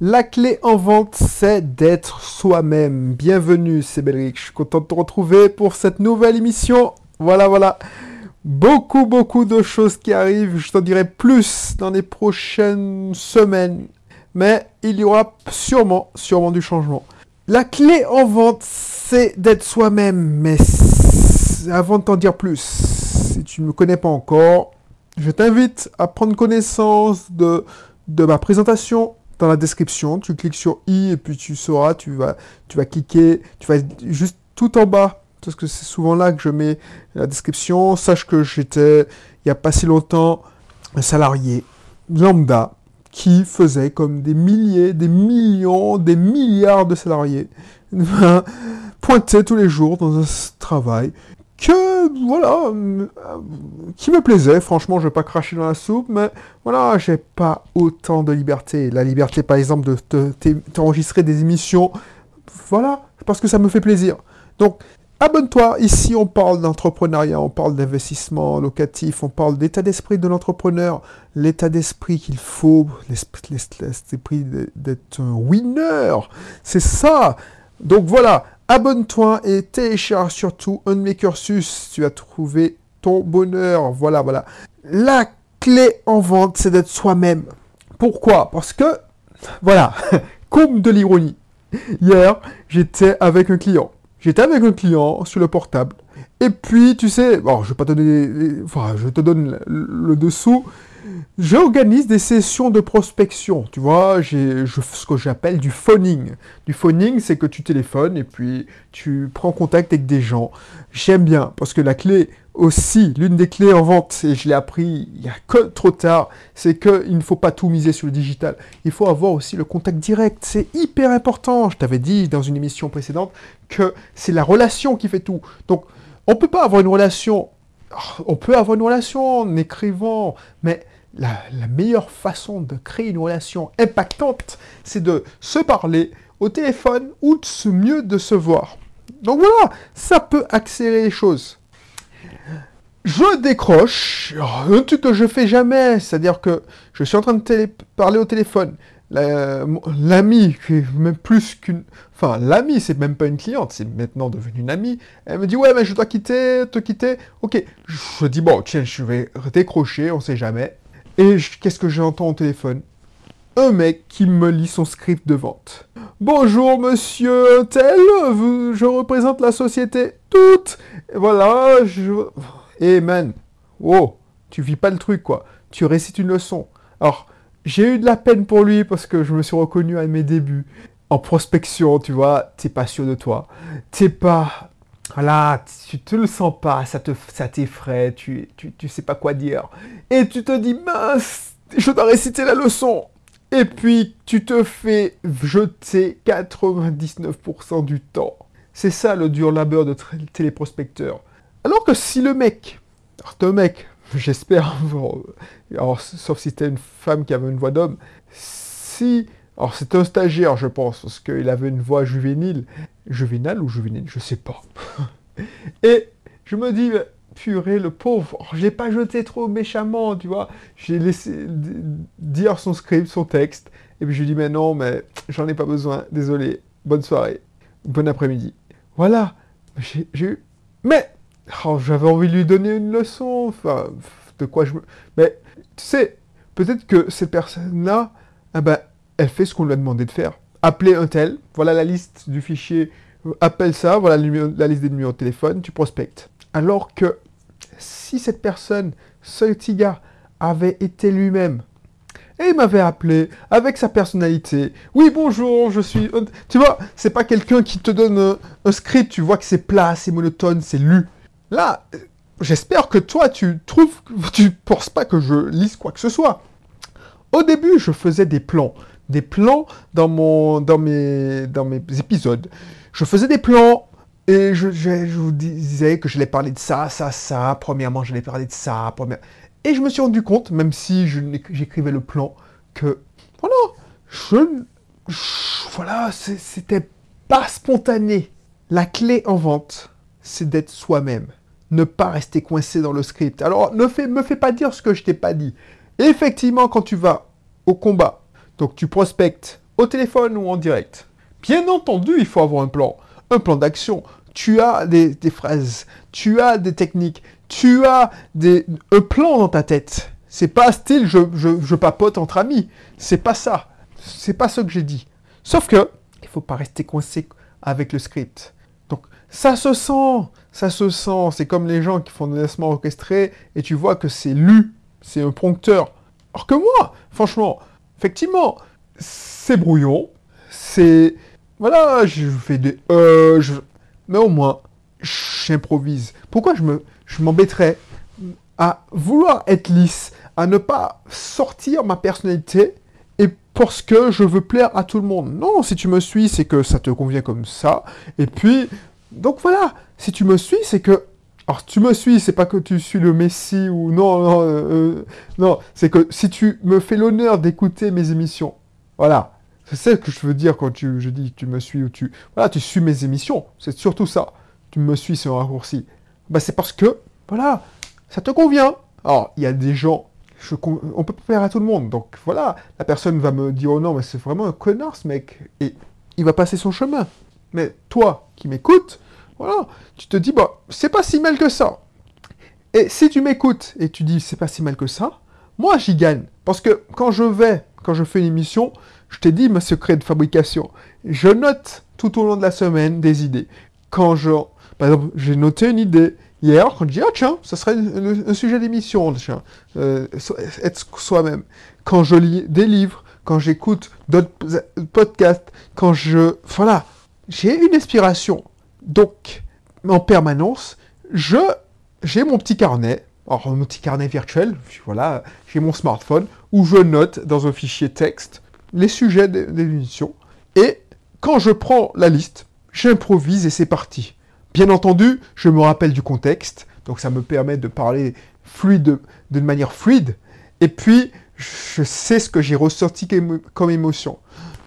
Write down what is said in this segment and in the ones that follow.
La clé en vente, c'est d'être soi-même. Bienvenue, c'est Belric. Je suis content de te retrouver pour cette nouvelle émission. Voilà, voilà. Beaucoup, beaucoup de choses qui arrivent. Je t'en dirai plus dans les prochaines semaines. Mais il y aura sûrement, sûrement du changement. La clé en vente, c'est d'être soi-même. Mais avant de t'en dire plus, si tu ne me connais pas encore, je t'invite à prendre connaissance de, de ma présentation dans la description. Tu cliques sur i et puis tu sauras, tu vas, tu vas cliquer, tu vas juste tout en bas, parce que c'est souvent là que je mets la description. Sache que j'étais, il n'y a pas si longtemps, un salarié lambda qui faisait comme des milliers, des millions, des milliards de salariés pointer tous les jours dans un travail que, voilà, euh, qui me plaisait. Franchement, je vais pas cracher dans la soupe, mais voilà, j'ai pas autant de liberté. La liberté, par exemple, de t'enregistrer des émissions, voilà, parce que ça me fait plaisir. Donc, abonne-toi. Ici, on parle d'entrepreneuriat, on parle d'investissement locatif, on parle d'état d'esprit de l'entrepreneur, l'état d'esprit qu'il faut, l'esprit d'être un winner. C'est ça. Donc voilà, abonne-toi et télécharge surtout un de mes cursus. Tu vas trouver ton bonheur. Voilà, voilà. La clé en vente, c'est d'être soi-même. Pourquoi? Parce que, voilà, comme de l'ironie. Hier, j'étais avec un client. J'étais avec un client sur le portable. Et puis, tu sais, bon, je vais pas te donner, enfin, je te donne le dessous. J'organise des sessions de prospection, tu vois, j'ai ce que j'appelle du phoning. Du phoning, c'est que tu téléphones et puis tu prends contact avec des gens. J'aime bien, parce que la clé aussi, l'une des clés en vente, et je l'ai appris il y a que trop tard, c'est qu'il ne faut pas tout miser sur le digital. Il faut avoir aussi le contact direct. C'est hyper important. Je t'avais dit dans une émission précédente que c'est la relation qui fait tout. Donc, on ne peut pas avoir une relation... On peut avoir une relation en écrivant, mais la, meilleure façon de créer une relation impactante, c'est de se parler au téléphone ou de mieux de se voir. Donc voilà, ça peut accélérer les choses. Je décroche, un truc que je fais jamais, c'est-à-dire que je suis en train de parler au téléphone. L'ami, même plus qu'une... Enfin, l'ami, c'est même pas une cliente, c'est maintenant devenu une amie. Elle me dit, ouais, mais je dois quitter, te quitter. Ok, je dis, bon, tiens, je vais décrocher, on sait jamais. Et qu'est-ce que j'entends au téléphone? Un mec qui me lit son script de vente. Bonjour monsieur tel, je représente la société toute. Et voilà, je... Eh man, wow, tu vis pas le truc quoi. Tu récites une leçon. Alors, j'ai eu de la peine pour lui parce que je me suis reconnu à mes débuts. En prospection, tu vois, t'es pas sûr de toi. T'es pas voilà, tu te le sens pas, ça te, ça t'effraie, tu, tu, tu sais pas quoi dire. Et tu te dis, mince, je dois réciter la leçon. Et puis, tu te fais jeter 99% du temps. C'est ça le dur labeur de téléprospecteur. Alors que si le mec, alors un mec, j'espère, sauf si c'était une femme qui avait une voix d'homme, si alors c'est un stagiaire, je pense, parce qu'il avait une voix juvénile. Juvénale ou juvénile Je sais pas. Et je me dis, purée, le pauvre, je l'ai pas jeté trop méchamment, tu vois. J'ai laissé dire son script, son texte. Et puis je lui dis, mais non, mais j'en ai pas besoin, désolé. Bonne soirée. Bon après-midi. Voilà. J'ai eu... Mais oh, j'avais envie de lui donner une leçon. Enfin, de quoi je me... Mais tu sais, peut-être que cette personne-là, ah ben, elle fait ce qu'on lui a demandé de faire. Appeler un tel, voilà la liste du fichier, appelle ça, voilà la liste des numéros de téléphone, tu prospectes. Alors que si cette personne, ce avait été lui-même, et il m'avait appelé avec sa personnalité. Oui, bonjour, je suis... Tu vois, c'est pas quelqu'un qui te donne un, script, tu vois que c'est plat, c'est monotone, c'est lu. Là, j'espère que toi, tu trouves... Tu penses pas que je lise quoi que ce soit. Au début, je faisais des plans des plans dans, mon, dans, mes, dans mes épisodes. Je faisais des plans et je, vous disais que je j'allais parler de ça, ça, ça. Premièrement, je j'allais parler de ça. Première... Et je me suis rendu compte, même si j'écrivais le plan, que voilà, je, voilà, c'était pas spontané. La clé en vente, c'est d'être soi-même. Ne pas rester coincé dans le script. Alors, ne fais, me fais pas dire ce que je t'ai pas dit. effectivement, quand tu vas au combat donc tu prospectes au téléphone ou en direct. Bien entendu, il faut avoir un plan, un plan d'action. Tu as des, phrases, tu as des techniques, tu as des, un plan dans ta tête. C'est pas style je, je, papote entre amis. C'est pas ça. C'est pas ce que j'ai dit. Sauf que, il faut pas rester coincé avec le script. Donc, ça se sent, ça se sent. C'est comme les gens qui font des lancements orchestrés et tu vois que c'est lu, c'est un prompteur. Alors que moi, franchement, effectivement, c'est brouillon, c'est... Voilà, je fais des... Mais au moins, j'improvise. Pourquoi je me, je m'embêterais à vouloir être lisse, à ne pas sortir ma personnalité et parce que je veux plaire à tout le monde? Non, si tu me suis, c'est que ça te convient comme ça. Et puis, donc voilà, si tu me suis, c'est que alors, tu me suis, c'est pas que tu suis le Messie ou non, non, euh, euh, non, c'est que si tu me fais l'honneur d'écouter mes émissions, voilà, c'est ça que je veux dire quand tu, je dis tu me suis ou tu, voilà, tu suis mes émissions, c'est surtout ça. Tu me suis, c'est un raccourci. Bah, c'est parce que, voilà, ça te convient. Alors, il y a des gens, on peut pas faire à tout le monde, donc voilà, la personne va me dire, oh non, mais c'est vraiment un connard ce mec, et il va passer son chemin. Mais toi qui m'écoutes, voilà, tu te dis, bah, c'est pas si mal que ça. Et si tu m'écoutes et tu dis, c'est pas si mal que ça, moi j'y gagne. Parce que quand je vais, quand je fais une émission, je t'ai dit ma secret de fabrication. Je note tout au long de la semaine des idées. Quand je, par exemple, j'ai noté une idée hier, quand je dis, ah tiens, ça serait un, sujet d'émission, tiens, euh, être soi-même. Quand je lis des livres, quand j'écoute d'autres podcasts, quand je, voilà, j'ai une inspiration. Donc, en permanence, je j'ai mon petit carnet, alors mon petit carnet virtuel, voilà, j'ai mon smartphone, où je note dans un fichier texte les sujets des émissions, et quand je prends la liste, j'improvise et c'est parti. Bien entendu, je me rappelle du contexte, donc ça me permet de parler fluide, d'une manière fluide, et puis je sais ce que j'ai ressorti comme émotion.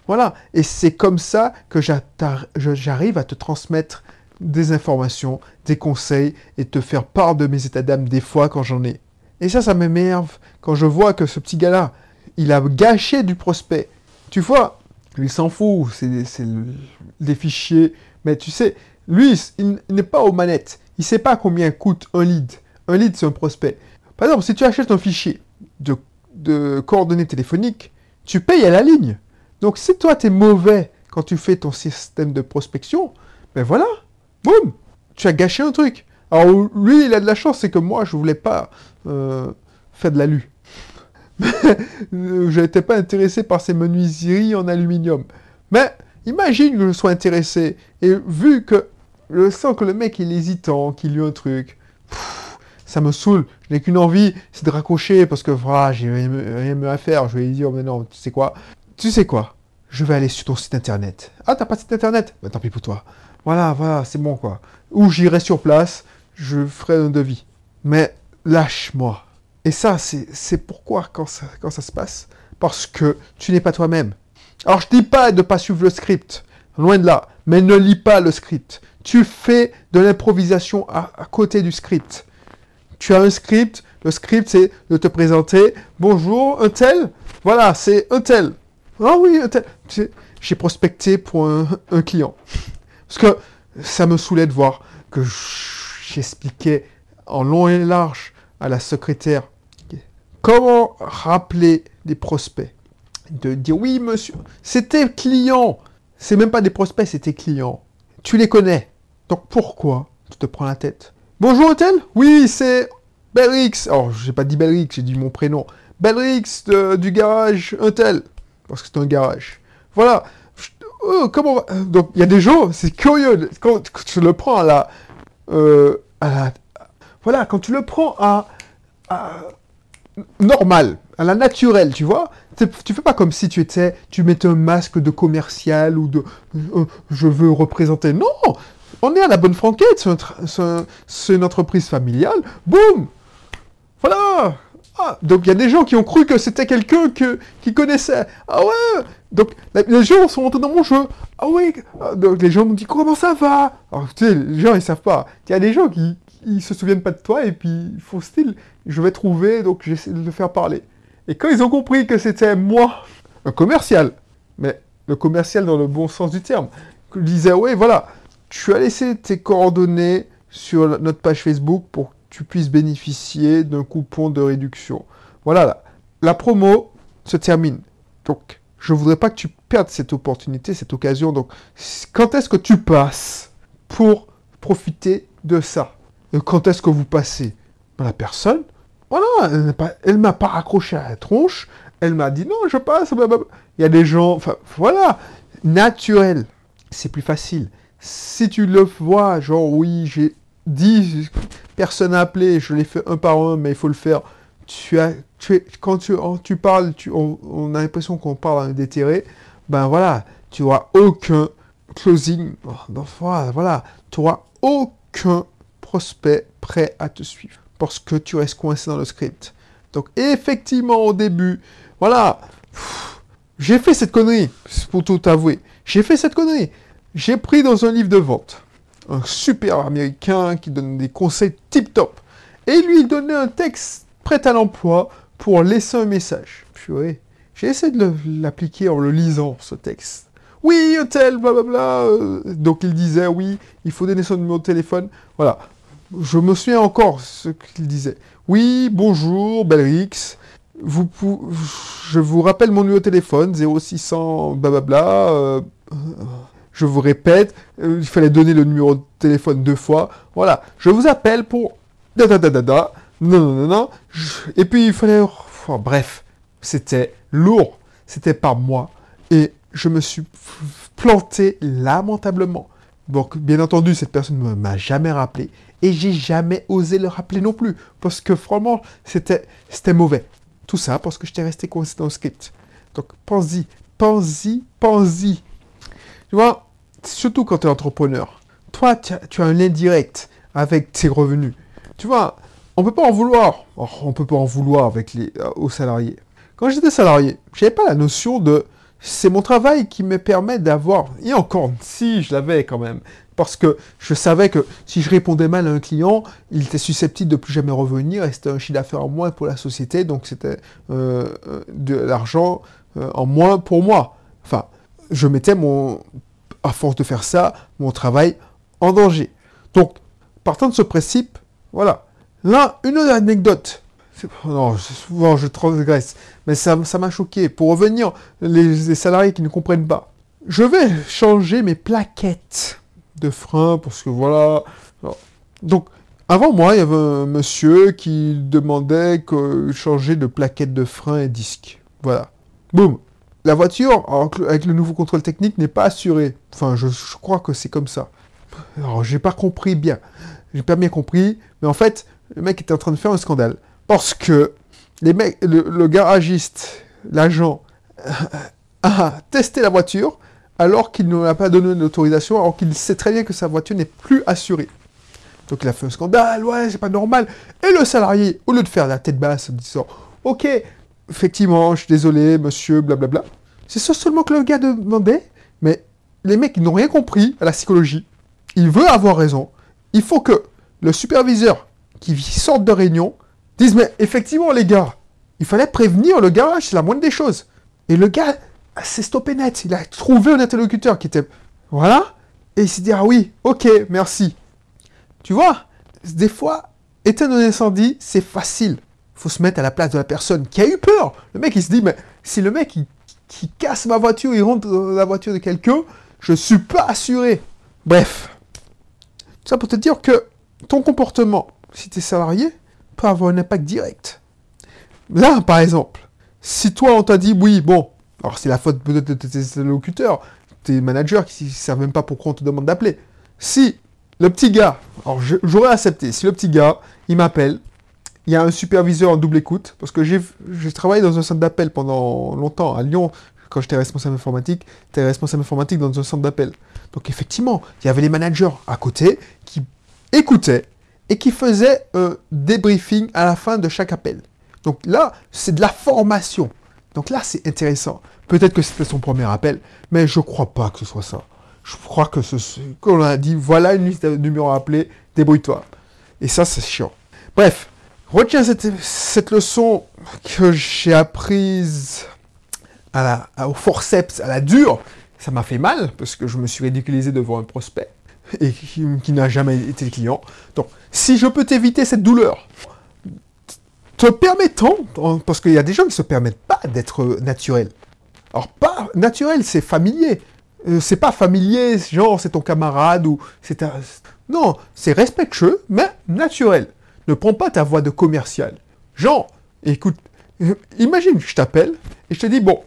Voilà, et c'est comme ça que j'arrive à te transmettre des informations, des conseils et te faire part de mes états d'âme des fois quand j'en ai. Et ça, ça m'émerve quand je vois que ce petit gars-là, il a gâché du prospect. Tu vois, il s'en fout, c'est des fichiers. Mais tu sais, lui, il, n'est pas aux manettes. Il sait pas combien coûte un lead. Un lead, c'est un prospect. Par exemple, si tu achètes un fichier de, de coordonnées téléphoniques, tu payes à la ligne. Donc si toi, tu es mauvais quand tu fais ton système de prospection, ben voilà, boum, tu as gâché un truc. Alors lui, il a de la chance, c'est que moi, je voulais pas euh, faire de l'alu. je n'étais pas intéressé par ces menuiseries en aluminium. Mais imagine que je sois intéressé, et vu que je sens que le mec il est hésitant, qu'il a un truc, ça me saoule. Je n'ai qu'une envie, c'est de raccrocher parce que voilà, j'ai rien à faire. Je vais lui dire, mais non, tu sais quoi tu sais quoi? Je vais aller sur ton site internet. Ah, t'as pas de site internet? Ben tant pis pour toi. Voilà, voilà, c'est bon quoi. Ou j'irai sur place, je ferai un devis. Mais lâche-moi. Et ça, c'est pourquoi quand ça, quand ça se passe? Parce que tu n'es pas toi-même. Alors je dis pas de ne pas suivre le script, loin de là, mais ne lis pas le script. Tu fais de l'improvisation à, à, côté du script. Tu as un script, le script c'est de te présenter, bonjour, un tel, voilà, c'est un tel. Ah oui, j'ai prospecté pour un, client. Parce que ça me saoulait de voir que j'expliquais en long et large à la secrétaire comment rappeler des prospects. De dire oui, monsieur, c'était client. C'est même pas des prospects, c'était clients. Tu les connais. Donc pourquoi tu te prends la tête? Bonjour hôtel? Oui, c'est Belrix. Alors, j'ai pas dit Belrix, j'ai dit mon prénom. Belrix du garage Hôtel parce que c'est un garage. Voilà. Oh, comment Donc, il y a des gens, c'est curieux, quand, tu le prends à la, euh, à la, Voilà, quand tu le prends à, normal, à la naturelle, tu vois Tu fais pas comme si tu étais... Tu mettais un masque de commercial ou de... Euh, je veux représenter... Non On est à la bonne franquette, c'est une entreprise familiale. Boum Voilà ah, donc il y a des gens qui ont cru que c'était quelqu'un que, qui connaissait. Ah ouais Donc les gens sont rentrés dans mon jeu. Ah oui ah, Donc les gens m'ont dit comment ça va? Alors tu sais, les gens ils savent pas. Il y a des gens qui, se souviennent pas de toi et puis il faut style, je vais trouver, donc j'essaie de le faire parler. Et quand ils ont compris que c'était moi, un commercial, mais le commercial dans le bon sens du terme. Il disait, oui, voilà, tu as laissé tes coordonnées sur notre page Facebook pour que tu puisses bénéficier d'un coupon de réduction. Voilà, la promo se termine. Donc, je voudrais pas que tu perdes cette opportunité, cette occasion. Donc, quand est-ce que tu passes pour profiter de ça? Quand est-ce que vous passez? Ben, La personne, voilà, elle ne m'a pas raccroché à la tronche, elle m'a dit non, je passe, Il y a des gens, enfin, voilà, naturel, c'est plus facile. Si tu le vois, genre, oui, j'ai dit, personne n'a appelé, je l'ai fait un par un, mais il faut le faire. Tu as, tu quand tu, parles, tu, on, a l'impression qu'on parle à un déterré, ben voilà, tu n'auras aucun closing, voilà, voilà, tu n'auras aucun prospect prêt à te suivre parce que tu restes coincé dans le script. Donc effectivement au début, voilà, j'ai fait cette connerie, pour tout avouer. J'ai fait cette connerie. J'ai pris dans un livre de vente un super américain qui donne des conseils tip top. Et lui, il donnait un texte prêt à l'emploi pour laisser un message. Puis j'ai essayé de l'appliquer en le lisant, ce texte. Oui, hôtel, blablabla. Euh, donc il disait, oui, il faut donner son numéro de téléphone. Voilà. Je me souviens encore ce qu'il disait. Oui, bonjour, Belrix vous, je vous rappelle mon numéro de téléphone, 0600 blablabla. Euh, je vous répète, euh, il fallait donner le numéro de téléphone deux fois. Voilà, je vous appelle pour... Da da da da da. Non, non, non, non. Et puis il fallait... Oh, bref, c'était lourd. C'était pas moi. Et je me suis planté lamentablement. Donc, bien entendu, cette personne ne m'a jamais rappelé. Et j'ai jamais osé le rappeler non plus. Parce que, franchement, c'était mauvais. Tout ça parce que je t'ai resté coincé dans le script. Donc, pense-y, pense-y, pense-y. Tu vois, surtout quand tu es entrepreneur. Toi, tu as, un lien direct avec tes revenus. Tu vois, on peut pas en vouloir. On peut pas en vouloir avec les, euh, aux salariés. Quand j'étais salarié, j'avais pas la notion de c'est mon travail qui me permet d'avoir, et encore, si je l'avais quand même, parce que je savais que si je répondais mal à un client, il était susceptible de plus jamais revenir et c'était un chiffre d'affaires en moins pour la société, donc c'était euh, euh, de l'argent en moins pour moi. Je mettais mon, à force de faire ça, mon travail en danger. Donc, partant de ce principe, voilà. Là, une autre anecdote. Non, souvent je transgresse, mais ça m'a choqué. Pour revenir, les salariés qui ne comprennent pas. Je vais changer mes plaquettes de frein, parce que voilà. Donc, avant moi, il y avait un monsieur qui demandait que changer de plaquette de frein et disque. Voilà. Boum. La voiture, avec le nouveau contrôle technique, n'est pas assurée. Enfin, je, crois que c'est comme ça. Alors, j'ai pas compris bien. J'ai pas bien compris. Mais en fait, le mec était en train de faire un scandale. Parce que le garagiste, l'agent, a testé la voiture, alors qu'il ne a pas donné d'autorisation, alors qu'il sait très bien que sa voiture n'est plus assurée. Donc il a fait un scandale, ouais, c'est pas normal. Et le salarié, au lieu de faire la tête basse en disant, ok, effectivement, je suis désolé, monsieur, blablabla, c'est ça seulement que le gars demandait, mais les mecs, n'ont rien compris à la psychologie. Il veut avoir raison. Il faut que le superviseur qui sorte de réunion dise, mais effectivement, les gars, il fallait prévenir le garage, c'est la moindre des choses. Et le gars, c'est stoppé net. Il a trouvé un interlocuteur qui était... Voilà. Et il s'est dit, ah oui, ok, merci. Tu vois, des fois, éteindre un incendie, c'est facile. Il faut se mettre à la place de la personne qui a eu peur. Le mec, il se dit, mais si le mec, qui casse ma voiture, il rentre dans la voiture de quelqu'un, je suis pas assuré. Bref. Ça pour te dire que ton comportement, si tu es salarié, peut avoir un impact direct. Là, par exemple, si toi, on t'a dit, oui, bon, alors c'est la faute peut-être de tes locuteurs, tes managers qui ne savent même pas pourquoi on te demande d'appeler. Si le petit gars, alors j'aurais accepté, si le petit gars, il m'appelle, il y a un superviseur en double écoute, parce que j'ai travaillé dans un centre d'appel pendant longtemps à Lyon, quand j'étais responsable informatique, j'étais responsable informatique dans un centre d'appel. Donc effectivement, il y avait les managers à côté qui écoutaient et qui faisaient un débriefing à la fin de chaque appel. Donc là, c'est de la formation. Donc là, c'est intéressant. Peut-être que c'était son premier appel, mais je crois pas que ce soit ça. Je crois que ce qu'on a dit, voilà une liste de numéros à appeler, débrouille-toi. Et ça, c'est chiant. Bref, retiens cette, leçon que j'ai apprise à la, au forceps, à la dure. ça m'a fait mal, parce que je me suis ridiculisé devant un prospect, et qui, n'a jamais été client. Donc, si je peux t'éviter cette douleur, te permettant, parce qu'il y a des gens qui ne se permettent pas d'être naturels. Alors, pas naturel, c'est familier. Euh, c'est pas familier, genre c'est ton camarade ou c'est un... Non, c'est respectueux, mais naturel. Ne prends pas ta voix de commercial. Genre, écoute, euh, imagine que je t'appelle et je te dis, bon,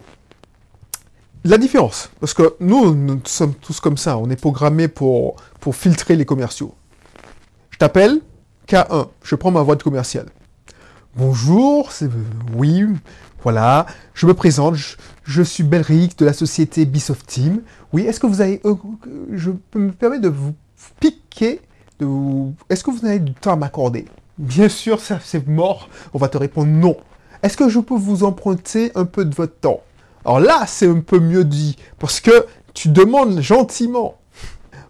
la différence, parce que nous, nous sommes tous comme ça, on est programmés pour, filtrer les commerciaux. Je t'appelle, K1, je prends ma voix de commercial. Bonjour, c'est... Oui, voilà, je me présente, je, suis Belric de la société Bisoft Team. Oui, est-ce que vous avez... Euh, je peux me permettre de vous piquer. Est-ce que vous avez du temps à m'accorder? Bien sûr, ça c'est mort. On va te répondre non. Est-ce que je peux vous emprunter un peu de votre temps? Alors là, c'est un peu mieux dit, parce que tu demandes gentiment.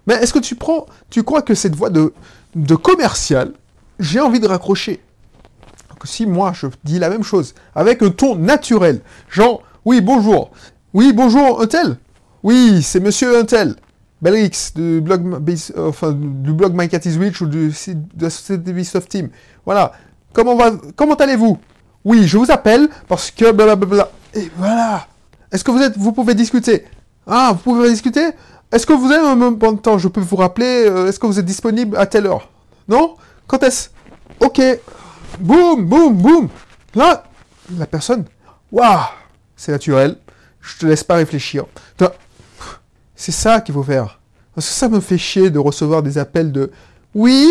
Mais est-ce que tu prends... Tu crois que cette voix de, de commercial, j'ai envie de raccrocher? Si moi je dis la même chose, avec un ton naturel, genre, oui, bonjour, oui, bonjour, un tel, oui, c'est monsieur un tel, Belrix, du blog, enfin, du blog My Cat is Rich ou du de la société Soft Team, voilà, comment, va, comment allez-vous? Oui, je vous appelle parce que blablabla, et voilà, est-ce que vous êtes, vous pouvez discuter? Ah, vous pouvez discuter? Est-ce que vous avez un moment de temps? Je peux vous rappeler, euh, est-ce que vous êtes disponible à telle heure? Non? Quand est-ce? Ok, Boum, boum, boum. Là, la personne, waouh, c'est naturel. Je te laisse pas réfléchir. C'est ça qu'il faut faire. Parce que ça me fait chier de recevoir des appels de oui,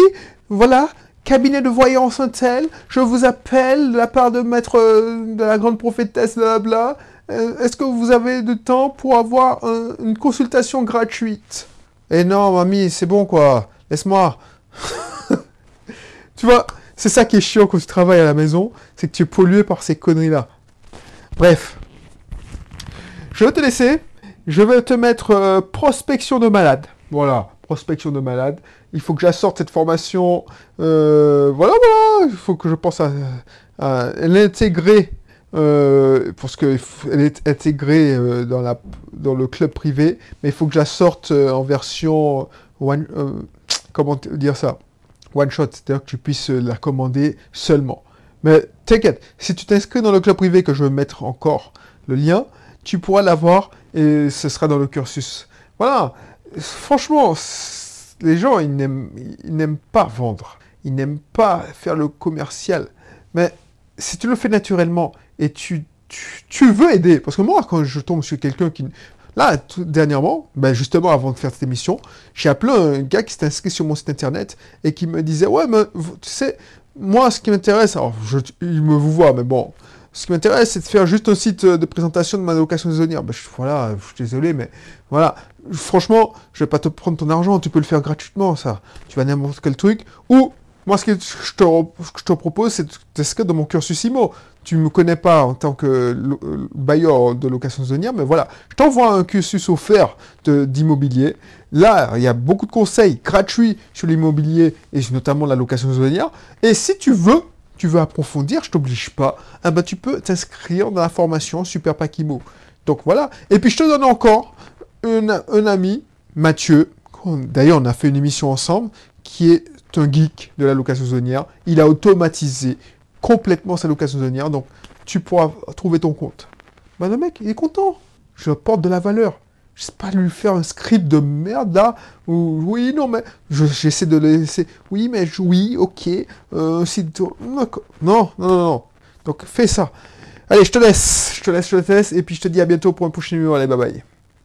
voilà, cabinet de voyance un tel, je vous appelle de la part de maître euh, de la grande prophétesse, blabla. Euh, est-ce que vous avez du temps pour avoir une consultation gratuite? Eh non, mamie, c'est bon quoi. Laisse-moi. tu vois, c'est ça qui est chiant quand tu travailles à la maison, c'est que tu es pollué par ces conneries-là. Bref. Je vais te laisser. Je vais te mettre euh, prospection de malade. Voilà, prospection de malade. Il faut que j'assorte cette formation. Euh, voilà, voilà. Il faut que je pense à, l'intégrer. Euh, parce qu'elle est intégrée dans, la, dans le club privé. Mais il faut que je la sorte en version... One, comment dire ça? One shot, c'est-à-dire que tu puisses la commander seulement. Mais t'inquiète, si tu t'inscris dans le club privé, que je vais mettre encore le lien, tu pourras l'avoir et ce sera dans le cursus. Voilà, franchement, les gens, ils n'aiment pas vendre, ils n'aiment pas faire le commercial. Mais si tu le fais naturellement et tu, tu, veux aider, parce que moi, quand je tombe sur quelqu'un qui Là, tout, dernièrement, ben justement avant de faire cette émission, j'ai appelé un gars qui s'est inscrit sur mon site internet et qui me disait Ouais, mais tu sais, moi, ce qui m'intéresse, alors je, il me vous voit, mais bon, ce qui m'intéresse, c'est de faire juste un site de présentation de ma location saisonnière. Ben, je, voilà, je suis désolé, mais voilà. Franchement, je vais pas te prendre ton argent, tu peux le faire gratuitement, ça. Tu vas n'importe quel truc. Ou moi, ce que je te, propose, c'est de t'inscrire dans mon cursus IMO. Tu me connais pas en tant que euh, bailleur de location saisonnière, mais voilà, je t'envoie un cursus offert d'immobilier. Là, il y a beaucoup de conseils gratuits sur l'immobilier et notamment la location saisonnière. Et si tu veux, tu veux approfondir, je t'oblige pas, eh ben, tu peux t'inscrire dans la formation Super Pack Imo. Donc voilà. Et puis je te donne encore un, ami, Mathieu. D'ailleurs, on a fait une émission ensemble qui est un geek de la location saisonnière. Il a automatisé complètement sa location saisonnière, donc tu pourras trouver ton compte. Bah le mec, il est content. Je apporte de la valeur. Je sais pas lui faire un script de merde là, ou oui, non, mais j'essaie de laisser, oui, mais oui, ok, euh, si, non, non, non, non. Donc fais ça. Allez, je te laisse, je te laisse, je te laisse, et puis je te dis à bientôt pour un prochain numéro. Allez, bye bye.